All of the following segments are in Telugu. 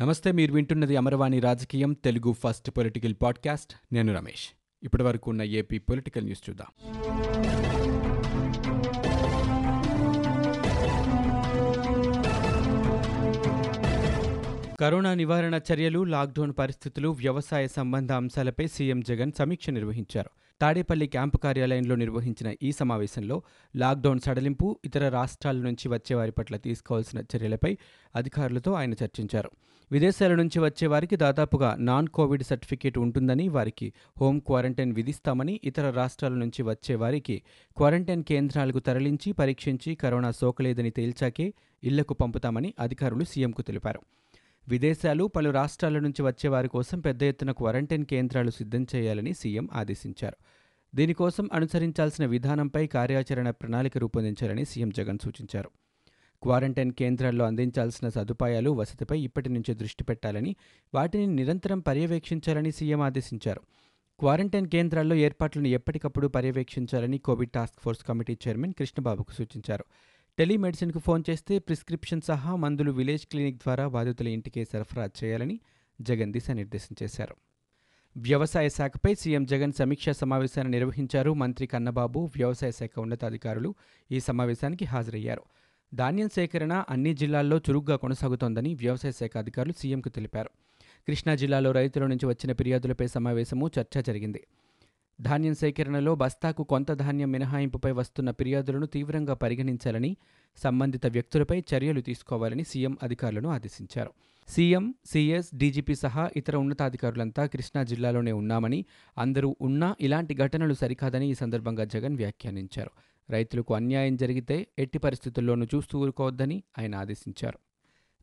నమస్తే మీరు వింటున్నది అమరవాణి రాజకీయం తెలుగు ఫస్ట్ పొలిటికల్ పాడ్కాస్ట్. నేను రమేష్. ఇప్పటి వరకు ఉన్న ఏపీ పొలిటికల్ న్యూస్ చూద్దాం. కరోనా నివారణ చర్యలు లాక్డౌన్ పరిస్థితులు వ్యవసాయ సంబంధ అంశాలపై సీఎం జగన్ సమీక్ష నిర్వహించారు. తాడేపల్లి క్యాంపు కార్యాలయంలో నిర్వహించిన ఈ సమావేశంలో లాక్డౌన్ సడలింపు ఇతర రాష్ట్రాల నుంచి వచ్చేవారి పట్ల తీసుకోవాల్సిన చర్యలపై అధికారులతో ఆయన చర్చించారు. విదేశాల నుంచి వచ్చే వారికి దాదాపుగా నాన్ కోవిడ్ సర్టిఫికేట్ ఉంటుందని వారికి హోం క్వారంటైన్ విధిస్తామని ఇతర రాష్ట్రాల నుంచి వచ్చే వారికి క్వారంటైన్ కేంద్రాలకు తరలించి పరీక్షించి కరోనా సోకలేదని తేల్చాకే ఇళ్ళకు పంపుతామని అధికారులు సీఎంకు తెలిపారు. విదేశాలు పలు రాష్ట్రాల నుంచి వచ్చే వారి కోసం పెద్ద ఎత్తున క్వారంటైన్ కేంద్రాలు సిద్ధం చేయాలని సీఎం ఆదేశించారు. దీనికోసం అనుసరించాల్సిన విధానంపై కార్యాచరణ ప్రణాళిక రూపొందించాలని సీఎం జగన్ సూచించారు. క్వారంటైన్ కేంద్రాల్లో అందించాల్సిన సదుపాయాలు వసతిపై ఇప్పటి నుంచే దృష్టి పెట్టాలని వాటిని నిరంతరం పర్యవేక్షించాలని సీఎం ఆదేశించారు. క్వారంటైన్ కేంద్రాల్లో ఏర్పాట్లను ఎప్పటికప్పుడు పర్యవేక్షించాలని covid task force committee chairman కృష్ణబాబుకు సూచించారు. టెలిమెడిసిన్కు ఫోన్ చేస్తే ప్రిస్క్రిప్షన్ సహా మందులు విలేజ్ క్లినిక్ ద్వారా బాధితుల ఇంటికే సరఫరా చేయాలని జగన్ దిశానిర్దేశం చేశారు. వ్యవసాయ శాఖపై సీఎం జగన్ సమీక్షా సమావేశాన్ని నిర్వహించారు మంత్రి కన్నబాబు వ్యవసాయ శాఖ ఉన్నతాధికారులు ఈ సమావేశానికి హాజరయ్యారు. ధాన్యం సేకరణ అన్ని జిల్లాల్లో చురుగ్గా కొనసాగుతోందని వ్యవసాయ శాఖ అధికారులు సీఎంకు తెలిపారు. కృష్ణా జిల్లాలో రైతుల నుంచి వచ్చిన ఫిర్యాదులపై సమావేశము చర్చ జరిగింది. ధాన్యం సేకరణలో బస్తాకు కొంత ధాన్యం మినహాయింపుపై వస్తున్న ఫిర్యాదులను తీవ్రంగా పరిగణించాలని సంబంధిత వ్యక్తులపై చర్యలు తీసుకోవాలని సీఎం అధికారులను ఆదేశించారు. సీఎం సీఎస్ డీజీపీ సహా ఇతర ఉన్నతాధికారులంతా కృష్ణా జిల్లాలోనే ఉన్నామని అందరూ ఉన్నా ఇలాంటి ఘటనలు సరికాదని ఈ సందర్భంగా జగన్ వ్యాఖ్యానించారు. రైతులకు అన్యాయం జరిగితే ఎట్టి పరిస్థితుల్లోనూ చూస్తూ ఊరుకోవద్దని ఆయన ఆదేశించారు.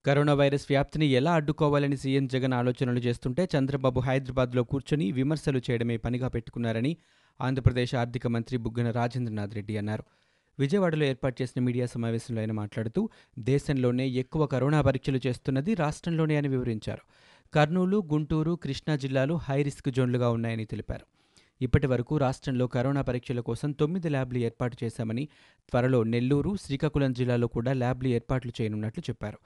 కరోనా వైరస్ వ్యాప్తిని ఎలా అడ్డుకోవాలని సీఎం జగన్ ఆలోచనలు చేస్తుంటే చంద్రబాబు హైదరాబాద్లో కూర్చొని విమర్శలు చేయడమే పనిగా పెట్టుకున్నారని ఆంధ్రప్రదేశ్ ఆర్థిక మంత్రి బుగ్గన రాజేంద్రనాథ్ రెడ్డి అన్నారు. విజయవాడలో ఏర్పాటు చేసిన మీడియా సమావేశంలో ఆయన మాట్లాడుతూ దేశంలోనే ఎక్కువ కరోనా పరీక్షలు చేస్తున్నది రాష్ట్రంలోనే అని వివరించారు. కర్నూలు గుంటూరు కృష్ణా జిల్లాలు హై రిస్క్ జోన్లుగా ఉన్నాయని తెలిపారు. ఇప్పటి వరకు రాష్ట్రంలో కరోనా పరీక్షల కోసం తొమ్మిది ల్యాబ్లు ఏర్పాటు చేశామని త్వరలో నెల్లూరు శ్రీకాకుళం జిల్లాలో కూడా ల్యాబ్లు ఏర్పాట్లు చేయనున్నట్లు చెప్పారు.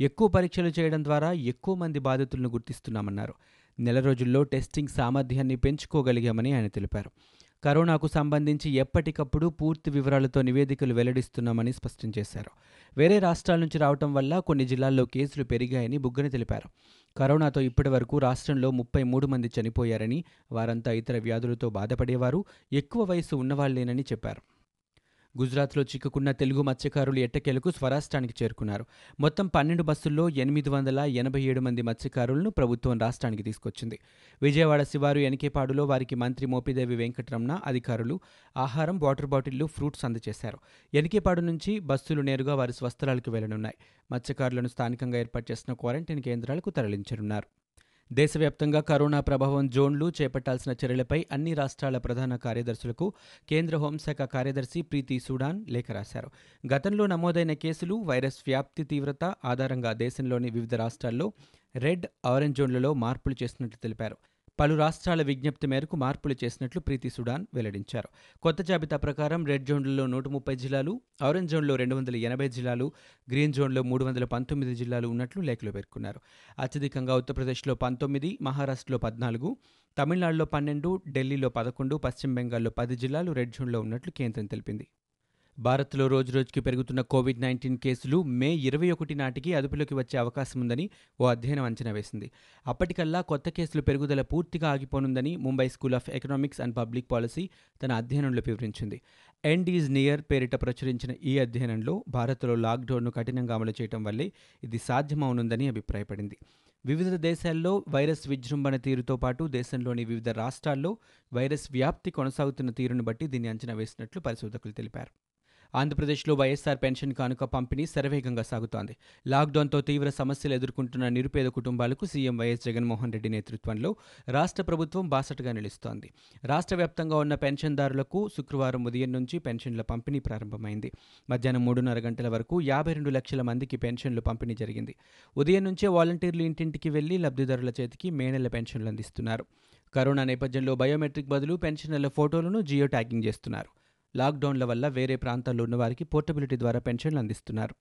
ఎక్కువ పరీక్షలు చేయడం ద్వారా ఎక్కువ మంది బాధితులను గుర్తిస్తున్నామన్నారు. నెల రోజుల్లో టెస్టింగ్ సామర్థ్యాన్ని పెంచుకోగలిగామని ఆయన తెలిపారు. కరోనాకు సంబంధించి ఎప్పటికప్పుడు పూర్తి వివరాలతో నివేదికలు వెల్లడిస్తున్నామని స్పష్టం చేశారు. వేరే రాష్ట్రాల నుంచి రావటం వల్ల కొన్ని జిల్లాల్లో కేసులు పెరిగాయని బుగ్గన తెలిపారు. కరోనాతో ఇప్పటి వరకు రాష్ట్రంలో ముప్పై మూడు మంది చనిపోయారని వారంతా ఇతర వ్యాధులతో బాధపడేవారు ఎక్కువ వయసు ఉన్నవాళ్ళేనని చెప్పారు. గుజరాత్లో చిక్కుకున్న తెలుగు మత్స్యకారులు ఎట్టకేలకు స్వరాష్ట్రానికి చేరుకున్నారు. మొత్తం పన్నెండు బస్సుల్లో ఎనిమిది వందల ఎనభై ఏడు మంది మత్స్యకారులను ప్రభుత్వం రాష్ట్రానికి తీసుకొచ్చింది. విజయవాడ శివారు ఎనికేపాడులో వారికి మంత్రి మోపిదేవి వెంకటరమణ అధికారులు ఆహారం వాటర్ బాటిళ్ళు ఫ్రూట్స్ అందజేశారు. ఎనికేపాడు నుంచి బస్సులు నేరుగా వారి స్వస్థలాలకు వెళ్ళనున్నాయి. మత్స్యకారులను స్థానికంగా ఏర్పాటు చేసిన క్వారంటైన్ కేంద్రాలకు తరలించనున్నారు. దేశవ్యాప్తంగా కరోనా ప్రభావం జోన్లు చేపట్టాల్సిన చర్యలపై అన్ని రాష్ట్రాల ప్రధాన కార్యదర్శులకు కేంద్ర హోంశాఖ కార్యదర్శి ప్రీతి సూడాన్ లేఖ రాశారు. గతంలో నమోదైన కేసులు వైరస్ వ్యాప్తి తీవ్రత ఆధారంగా దేశంలోని వివిధ రాష్ట్రాల్లో రెడ్ ఆరెంజ్ జోన్లలో మార్పులు చేసినట్లు తెలిపారు. పలు రాష్ట్రాల విజ్ఞప్తి మేరకు మార్పులు చేసినట్లు ప్రీతి సుడాన్ వెల్లడించారు. కొత్త జాబితా ప్రకారం రెడ్ జోన్లలో నూట ముప్పై జిల్లాలు ఆరెంజ్ జోన్లో రెండు వందల ఎనభై జిల్లాలు గ్రీన్ జోన్లో మూడు వందల పంతొమ్మిది జిల్లాలు ఉన్నట్లు లేఖలో పేర్కొన్నారు. అత్యధికంగా ఉత్తరప్రదేశ్లో పంతొమ్మిది మహారాష్ట్రలో పద్నాలుగు తమిళనాడులో పన్నెండు ఢిల్లీలో పదకొండు పశ్చిమ బెంగాల్లో పది జిల్లాలు రెడ్ జోన్లో ఉన్నట్లు కేంద్రం తెలిపింది. భారత్లో రోజురోజుకి పెరుగుతున్న కోవిడ్ నైన్టీన్ కేసులు మే ఇరవై ఒకటి నాటికి అదుపులోకి వచ్చే అవకాశం ఉందని ఓ అధ్యయనం అంచనా వేసింది. అప్పటికల్లా కొత్త కేసులు పెరుగుదల పూర్తిగా ఆగిపోనుందని Mumbai school of economics and public policy తన అధ్యయనంలో వివరించింది. ఎండ్ ఈజ్ నియర్ పేరిట ప్రచురించిన ఈ అధ్యయనంలో భారత్లో లాక్డౌన్ను కఠినంగా అమలు చేయడం వల్లే ఇది సాధ్యమవునుందని అభిప్రాయపడింది. వివిధ దేశాల్లో వైరస్ విజృంభణ తీరుతో పాటు దేశంలోని వివిధ రాష్ట్రాల్లో వైరస్ వ్యాప్తి కొనసాగుతున్న తీరును బట్టి దీన్ని అంచనా వేసినట్లు పరిశోధకులు తెలిపారు. ఆంధ్రప్రదేశ్లో వైఎస్సార్ పెన్షన్ కానుక పంపిణీ శరవేగంగా సాగుతోంది. లాక్డౌన్తో తీవ్ర సమస్యలు ఎదుర్కొంటున్న నిరుపేద కుటుంబాలకు సీఎం వైఎస్ జగన్మోహన్ రెడ్డి నేతృత్వంలో రాష్ట్ర ప్రభుత్వం బాసటగా నిలుస్తోంది. రాష్ట్ర వ్యాప్తంగా ఉన్న పెన్షన్దారులకు శుక్రవారం ఉదయం నుంచి పెన్షన్ల పంపిణీ ప్రారంభమైంది. మధ్యాహ్నం మూడున్నర గంటల వరకు యాభై రెండు లక్షల మందికి పెన్షన్లు పంపిణీ జరిగింది. ఉదయం నుంచే వాలంటీర్లు ఇంటింటికి వెళ్ళి లబ్ధిదారుల చేతికి మే నెల పెన్షన్లు అందిస్తున్నారు. కరోనా నేపథ్యంలో బయోమెట్రిక్ బదులు పెన్షనర్ల ఫోటోలను జియో ట్యాగింగ్ చేస్తున్నారు. లాక్డౌన్ల వల్ల వేరే ప్రాంతాల్లో ఉన్నవారికి పోర్టబిలిటీ ద్వారా పెన్షన్లు అందిస్తున్నారు.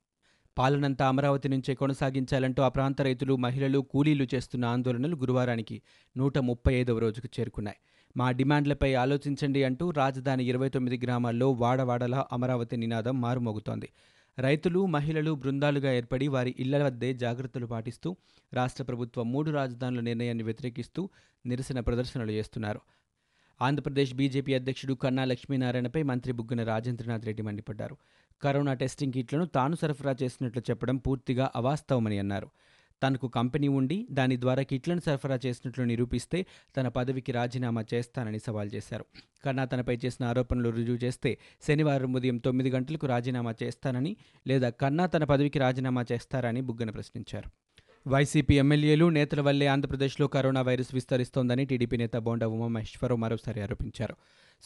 పాలనంతా అమరావతి నుంచే కొనసాగించాలంటూ ఆ ప్రాంత రైతులు మహిళలు కూలీలు చేస్తున్న ఆందోళనలు గురువారానికి నూట ముప్పై ఐదవ రోజుకు చేరుకున్నాయి. మా డిమాండ్లపై ఆలోచించండి అంటూ రాజధాని ఇరవై తొమ్మిది గ్రామాల్లో వాడవాడలా అమరావతి నినాదం మారుమోగుతోంది. రైతులు మహిళలు బృందాలుగా ఏర్పడి వారి ఇళ్ళ వద్దే జాగ్రత్తలు పాటిస్తూ రాష్ట్ర ప్రభుత్వం మూడు రాజధానుల నిర్ణయాన్ని వ్యతిరేకిస్తూ నిరసన ప్రదర్శనలు చేస్తున్నారు. ఆంధ్రప్రదేశ్ బీజేపీ అధ్యక్షుడు కన్నా లక్ష్మీనారాయణపై మంత్రి బుగ్గన రాజేంద్రనాథ్ రెడ్డి మండిపడ్డారు. కరోనా టెస్టింగ్ కిట్లను తాను సరఫరా చేసినట్లు చెప్పడం పూర్తిగా అవాస్తవమని అన్నారు. తనకు కంపెనీ ఉండి దాని ద్వారా కిట్లను సరఫరా చేసినట్లు నిరూపిస్తే తన పదవికి రాజీనామా చేస్తానని సవాల్ చేశారు. కన్నా తనపై చేసిన ఆరోపణలు రుజువు చేస్తే శనివారం ఉదయం తొమ్మిది గంటలకు రాజీనామా చేస్తానని లేదా కన్నా తన పదవికి రాజీనామా చేస్తారని బుగ్గన ప్రశ్నించారు. వైసీపీ ఎమ్మెల్యేలు నేతల వల్లే ఆంధ్రప్రదేశ్లో కరోనా వైరస్ విస్తరిస్తోందని టీడీపీ నేత బోండా ఉమామహేశ్వరరావు మరోసారి ఆరోపించారు.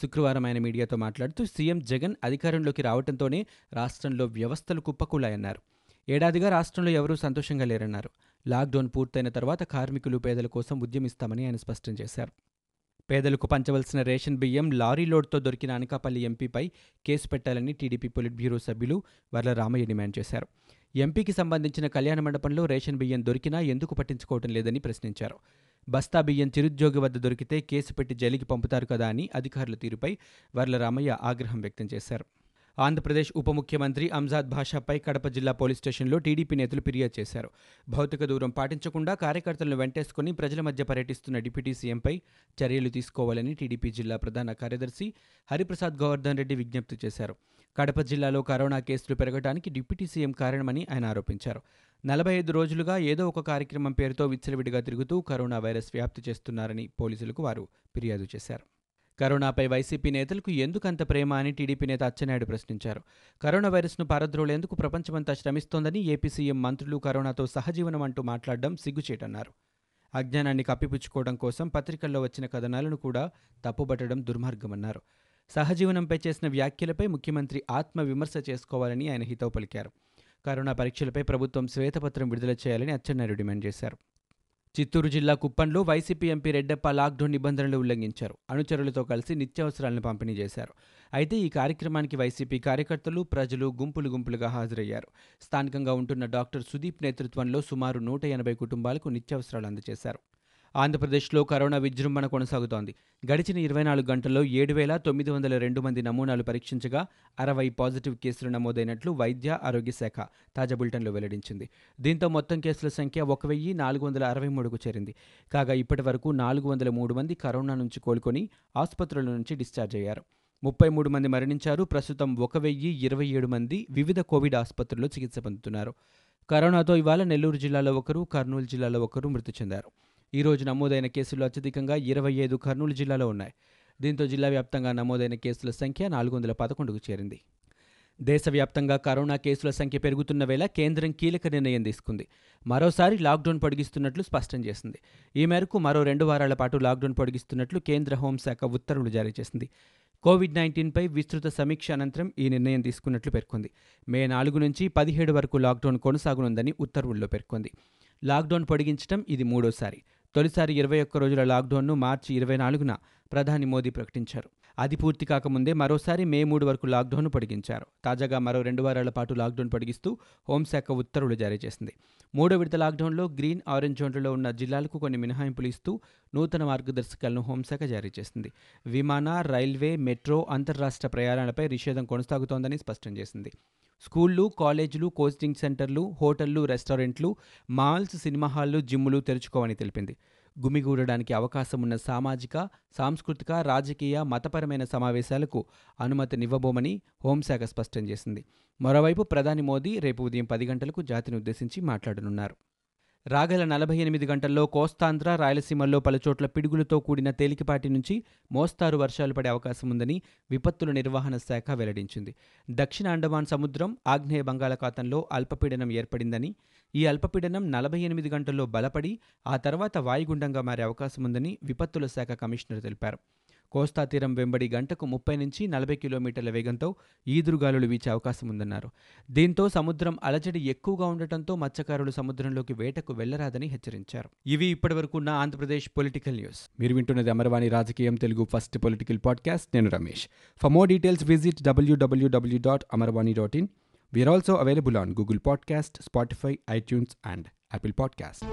శుక్రవారం ఆయన మీడియాతో మాట్లాడుతూ సీఎం జగన్ అధికారంలోకి రావడంతోనే రాష్ట్రంలో వ్యవస్థలు కుప్పకూలాయన్నారు. ఏడాదిగా రాష్ట్రంలో ఎవరూ సంతోషంగా లేరన్నారు. లాక్డౌన్ పూర్తయిన తర్వాత కార్మికులు పేదల కోసం ఉద్యమిస్తామని ఆయన స్పష్టం చేశారు. పేదలకు పంచవలసిన రేషన్ బియ్యం లారీ లోడ్తో దొరికిన అనకాపల్లి ఎంపీపై కేసు పెట్టాలని టీడీపీ పొలిట్ బ్యూరో సభ్యులు వర్ల రామయ్య డిమాండ్ చేశారు. ఎంపీకి సంబంధించిన కళ్యాణ మండపంలో రేషన్ బియ్యం దొరికినా ఎందుకు పట్టించుకోవటం లేదని ప్రశ్నించారు. బస్తా బియ్యం చిరుద్యోగి వద్ద దొరికితే కేసు పెట్టి జైలుకి పంపుతారు కదా అని అధికారుల తీరుపై వర్ల రామయ్య ఆగ్రహం వ్యక్తం చేశారు. ఆంధ్రప్రదేశ్ ఉప ముఖ్యమంత్రి అంజాద్ భాషాపై కడప జిల్లా పోలీస్ స్టేషన్లో టీడీపీ నేతలు ఫిర్యాదు చేశారు. భౌతిక దూరం పాటించకుండా కార్యకర్తలను వెంటేసుకుని ప్రజల మధ్య పర్యటిస్తున్న డిప్యూటీ సీఎంపై చర్యలు తీసుకోవాలని టీడీపీ జిల్లా ప్రధాన కార్యదర్శి హరిప్రసాద్ గోవర్ధన్ రెడ్డి విజ్ఞప్తి చేశారు. కడప జిల్లాలో కరోనా కేసులు పెరగడానికి డిప్యూటీ సీఎం కారణమని ఆయన ఆరోపించారు. నలభై ఐదు రోజులుగా ఏదో ఒక కార్యక్రమం పేరుతో విచ్చలవిడిగా తిరుగుతూ కరోనా వైరస్ వ్యాప్తి చేస్తున్నారని పోలీసులకు వారు ఫిర్యాదు చేశారు. కరోనాపై వైసీపీ నేతలకు ఎందుకంత ప్రేమ అని టీడీపీ నేత అచ్చెన్నాయుడు ప్రశ్నించారు. కరోనా వైరస్ను పారద్రోలేందుకు ప్రపంచమంతా శ్రమిస్తోందని ఏపీ సీఎం మంత్రులు కరోనాతో సహజీవనం అంటూ మాట్లాడడం సిగ్గుచేటన్నారు. అజ్ఞానాన్ని కప్పిపుచ్చుకోవడం కోసం పత్రికల్లో వచ్చిన కథనాలను కూడా తప్పుబట్టడం దుర్మార్గమన్నారు. సహజీవనంపై చేసిన వ్యాఖ్యలపై ముఖ్యమంత్రి ఆత్మ విమర్శ చేసుకోవాలని ఆయన హితవు పలికారు. కరోనా పరీక్షలపై ప్రభుత్వం శ్వేతపత్రం విడుదల చేయాలని అచ్చెన్నాయుడు డిమాండ్ చేశారు. చిత్తూరు జిల్లా కుప్పంలో వైసీపీ ఎంపీ రెడ్డప్ప లాక్డౌన్ నిబంధనలు ఉల్లంఘించారు. అనుచరులతో కలిసి నిత్యావసరాలను పంపిణీ చేశారు. అయితే ఈ కార్యక్రమానికి వైసీపీ కార్యకర్తలు ప్రజలు గుంపులు గుంపులుగా హాజరయ్యారు. స్థానికంగా ఉంటున్న డాక్టర్ సుదీప్ నేతృత్వంలో సుమారు నూట ఎనభై కుటుంబాలకు నిత్యావసరాలు అందజేశారు. ఆంధ్రప్రదేశ్లో కరోనా విజృంభణ కొనసాగుతోంది. గడిచిన ఇరవై నాలుగు గంటల్లో ఏడు వేల తొమ్మిది వందల రెండు మంది నమూనాలు పరీక్షించగా అరవై పాజిటివ్ కేసులు నమోదైనట్లు వైద్య ఆరోగ్య శాఖ తాజా బులెటిన్లో వెల్లడించింది. దీంతో మొత్తం కేసుల సంఖ్య ఒక వెయ్యి నాలుగు వందల అరవై మూడుకు చేరింది. కాగా ఇప్పటి వరకు నాలుగు వందల మూడు మంది కరోనా నుంచి కోలుకొని ఆసుపత్రుల నుంచి డిశ్చార్జ్ అయ్యారు. ముప్పై మూడు మంది మరణించారు. ప్రస్తుతం ఒక వెయ్యి ఇరవై ఏడు మంది వివిధ కోవిడ్ ఆసుపత్రుల్లో చికిత్స పొందుతున్నారు. కరోనాతో ఇవాళ నెల్లూరు జిల్లాలో ఒకరు కర్నూలు జిల్లాలో ఒకరు మృతి చెందారు. ఈ రోజు నమోదైన కేసులు అత్యధికంగా ఇరవై ఐదు కర్నూలు జిల్లాలో ఉన్నాయి. దీంతో జిల్లా వ్యాప్తంగా నమోదైన కేసుల సంఖ్య నాలుగు వందల పదకొండుకు చేరింది. దేశవ్యాప్తంగా కరోనా కేసుల సంఖ్య పెరుగుతున్న వేళ కేంద్రం కీలక నిర్ణయం తీసుకుంది. మరోసారి లాక్డౌన్ పొడిగిస్తున్నట్లు స్పష్టం చేసింది. ఈ మేరకు మరో రెండు వారాల పాటు లాక్డౌన్ పొడిగిస్తున్నట్లు కేంద్ర హోంశాఖ ఉత్తర్వులు జారీ చేసింది. కోవిడ్ నైన్టీన్పై విస్తృత సమీక్ష అనంతరం ఈ నిర్ణయం తీసుకున్నట్లు పేర్కొంది. మే నాలుగు నుంచి పదిహేడు వరకు లాక్డౌన్ కొనసాగనుందని ఉత్తర్వుల్లో పేర్కొంది. లాక్డౌన్ పొడిగించడం ఇది మూడోసారి. తొలిసారి ఇరవై ఒక్క రోజుల లాక్డౌన్ను మార్చి ఇరవై నాలుగున ప్రధాని మోదీ ప్రకటించారు. అది పూర్తి కాకముందే మరోసారి మే మూడు వరకు లాక్డౌన్ను పొడిగించారు. తాజాగా మరో రెండు వారాల పాటు లాక్డౌన్ పొడిగిస్తూ హోంశాఖ ఉత్తర్వులు జారీ చేసింది. మూడో విడత లాక్డౌన్లో గ్రీన్ ఆరెంజ్ జోన్లలో ఉన్న జిల్లాలకు కొన్ని మినహాయింపులు ఇస్తూ నూతన మార్గదర్శకాలను హోంశాఖ జారీ చేసింది. విమాన రైల్వే మెట్రో అంతర్రాష్ట్ర ప్రయాణాలపై నిషేధం కొనసాగుతోందని స్పష్టం చేసింది. స్కూళ్ళు కాలేజీలు కోచింగ్ సెంటర్లు హోటళ్ళు రెస్టారెంట్లు మాల్స్ సినిమా హాళ్ళు జిమ్ములు తెరుచుకోవని తెలిపింది. గుమిగూడడానికి అవకాశం ఉన్న సామాజిక సాంస్కృతిక రాజకీయ మతపరమైన సమావేశాలకు అనుమతినివ్వబోమని హోంశాఖ స్పష్టం చేసింది. మరోవైపు ప్రధాని మోదీ రేపు ఉదయం పది గంటలకు జాతిని ఉద్దేశించి మాట్లాడనున్నారు. రాగల నలభై ఎనిమిది గంటల్లో కోస్తాంధ్ర రాయలసీమల్లో పలుచోట్ల పిడుగులతో కూడిన తేలికపాటి నుంచి మోస్తారు వర్షాలు పడే అవకాశం ఉందని విపత్తుల నిర్వహణ శాఖ వెల్లడించింది. దక్షిణ అండమాన్ సముద్రం ఆగ్నేయ బంగాళాఖాతంలో అల్పపీడనం ఏర్పడిందని ఈ అల్పపీడనం నలభై ఎనిమిది గంటల్లో బలపడి ఆ తర్వాత వాయుగుండంగా మారే అవకాశం ఉందని విపత్తుల శాఖ కమిషనర్ తెలిపారు. కోస్తా తీరం వెంబడి గంటకు ముప్పై నుంచి నలభై కిలోమీటర్ల వేగంతో ఈదురుగాలులు వీచే అవకాశం ఉందన్నారు దీంతో సముద్రం అలజడి ఎక్కువగా ఉండటంతో మత్స్యకారులు సముద్రంలోకి వేటకు వెళ్ళరాదని హెచ్చరించారు. ఇవి ఇప్పటివరకు ఉన్న ఆంధ్రప్రదేశ్ పొలిటికల్ న్యూస్. మీరు వింటున్నది అమరవాణి రాజకీయం తెలుగు ఫస్ట్ పొలిటికల్ పాడ్కాస్ట్. నేను Ramesh. For more details visit W W W dot Amarvani dot in we're also available on Google podcast Spotify iTunes and Apple podcast